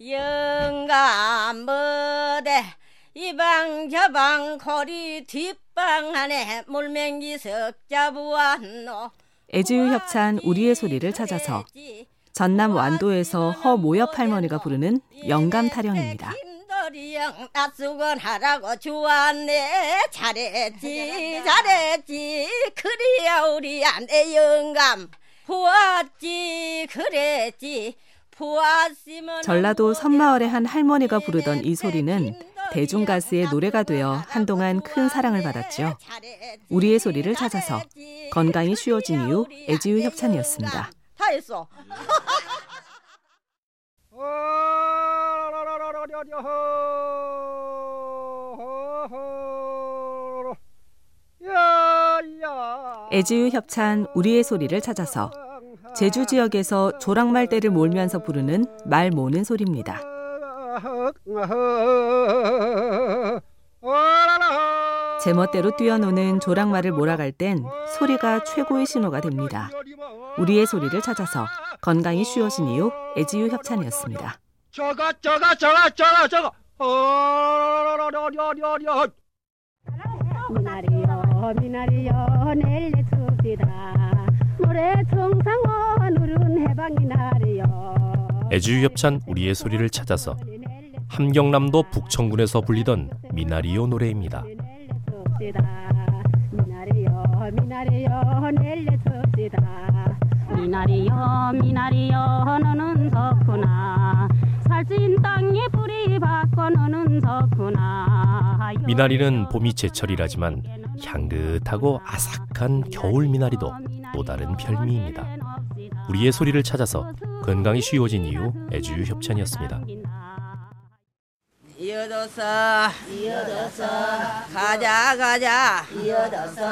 영감 뭐대 이방 저방 거리 뒷방 안에 물맹기 석자 부았노. 애지유 협찬 우리의 소리를 찾아서 전남 완도에서 허 모엽 할머니가 부르는 영감 타령입니다. 김도리영 낯수건 하라고 주었네. 잘했지 잘했지. 그리야 우리 아내 영감. 보았지 그랬지 전라도 섬마을의 한 할머니가 부르던 이 소리는 대중가수의 노래가 되어 한동안 큰 사랑을 받았죠. 우리의 소리를 찾아서 건강이 쉬워진 이후 애지유 협찬이었습니다. 다 했어. 애지유 협찬 우리의 소리를 찾아서 제주 지역에서 조랑말대를 몰면서 부르는 말 모는 소리입니다. 제멋대로 뛰어노는 조랑말을 몰아갈 땐 소리가 최고의 신호가 됩니다. 우리의 소리를 찾아서 건강이 쉬워진 이후 애지유 협찬이었습니다. 저가 저가 저가 저가 저가 미나리요 미나리요 낼래 춥시다 노래 나리요 애주협찬 우리의 소리를 찾아서 함경남도 북청군에서 불리던 미나리요 노래입니다. 미나리요 미나리요 너는 좋구나. 살찐 땅에 뿌리 박고 너는 좋구나. 미나리는 봄이 제철이라지만 향긋하고 아삭한 겨울 미나리도 또 다른 별미입니다. 우리의 소리를 찾아서 건강이 쉬워진 이후 애주유 협찬이었습니다. 이어져서 이어져서 가자 가자. 이어져서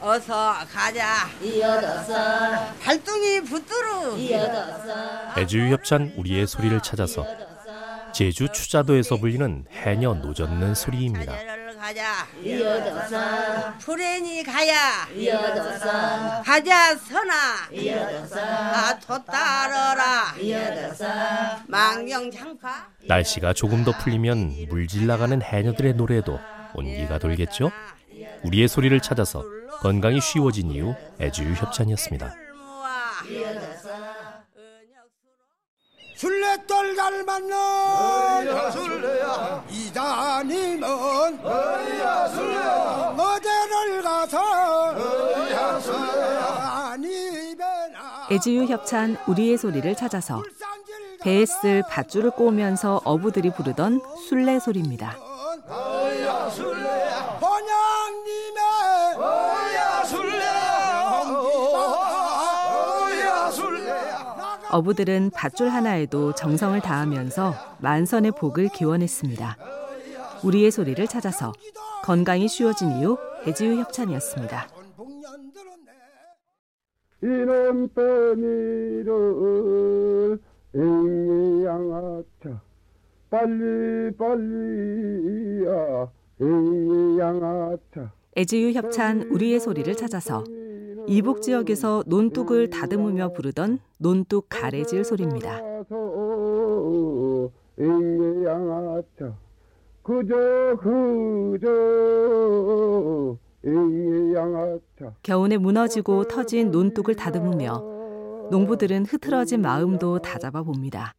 어서 가자. 이어져서 발등이 붙도록. 이어져서 애주유 협찬 우리의 소리를 찾아서 제주 추자도에서 불리는 해녀 노젓는 소리입니다. 가자 이어져서 푸렌이 가야. 이어져서 선아 이어져서 아토 따르라. 이어져서 망경 장파? 날씨가 조금 더 풀리면 물질 나가는 해녀들의 노래에도 온기가 돌겠죠? 우리의 소리를 찾아서 건강이 쉬워진 이후 애주유 협찬이었습니다. 술래떨 술래야 이다님은 어야 애지유 협찬 우리의 소리를 찾아서 배에 쓸 밧줄을 꼬으면서 어부들이 부르던 술래 소리입니다. 어부들은 밧줄 하나에도 정성을 다하면서 만선의 복을 기원했습니다. 우리의 소리를 찾아서 건강이 쉬워진 이후 애지유 협찬이었습니다. 이놈 빼미를 잉양아차. 빨리 빨리야 잉양아차. 애지유 협찬 우리의 소리를 찾아서 이북 지역에서 논뚝을 다듬으며 부르던 논뚝 가래질 소리입니다. 잉양아차. 그저 그저 잉양아차 겨우내 무너지고 터진 논뚝을 다듬으며 농부들은 흐트러진 마음도 다잡아 봅니다.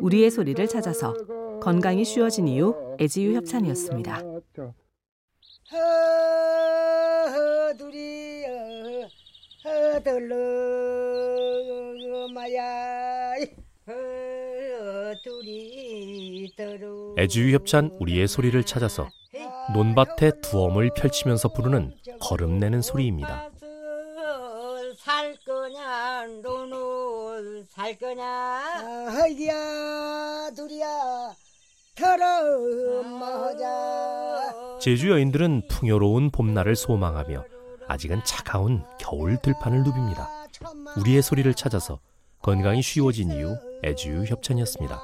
우리의 소리를 찾아서 건강이 쉬워진 이후 애지유 협찬이었습니다. 애주유 협찬 우리의 소리를 찾아서 논밭에 두엄을 펼치면서 부르는 거름내는 소리입니다. 살 거냐 논을 살 거냐 허이야 둘이야 털어 먹자 제주 여인들은 풍요로운 봄날을 소망하며 아직은 차가운 겨울 들판을 누빕니다. 우리의 소리를 찾아서 건강이 쉬워진 이후 애주유 협찬이었습니다.